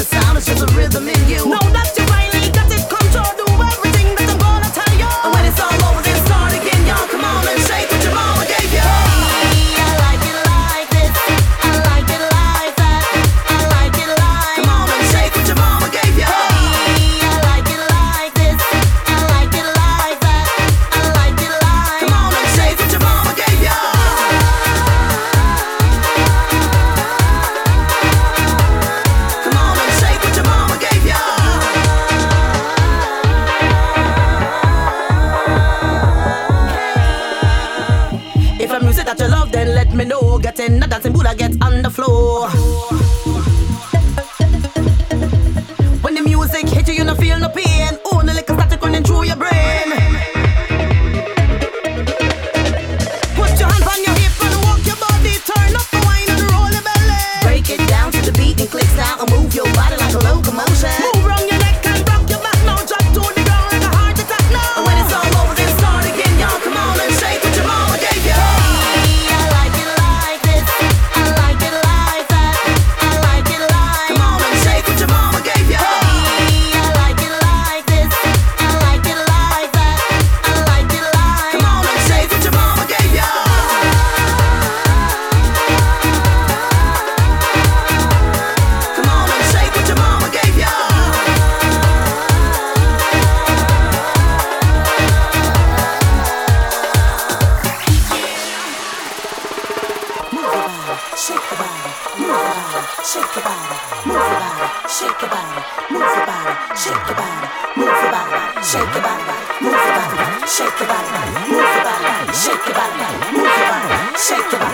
The sound is just a rhythm in you. No, not you. when the dancing Buddha gets on the floor. When the music hits you, you no feel no pain. Only like a static on the shake your body, move your body, shake your body, move your body, shake your body, move your body, shake your body, move your body, shake your body, move your body, shake your body, move your body, shake your body.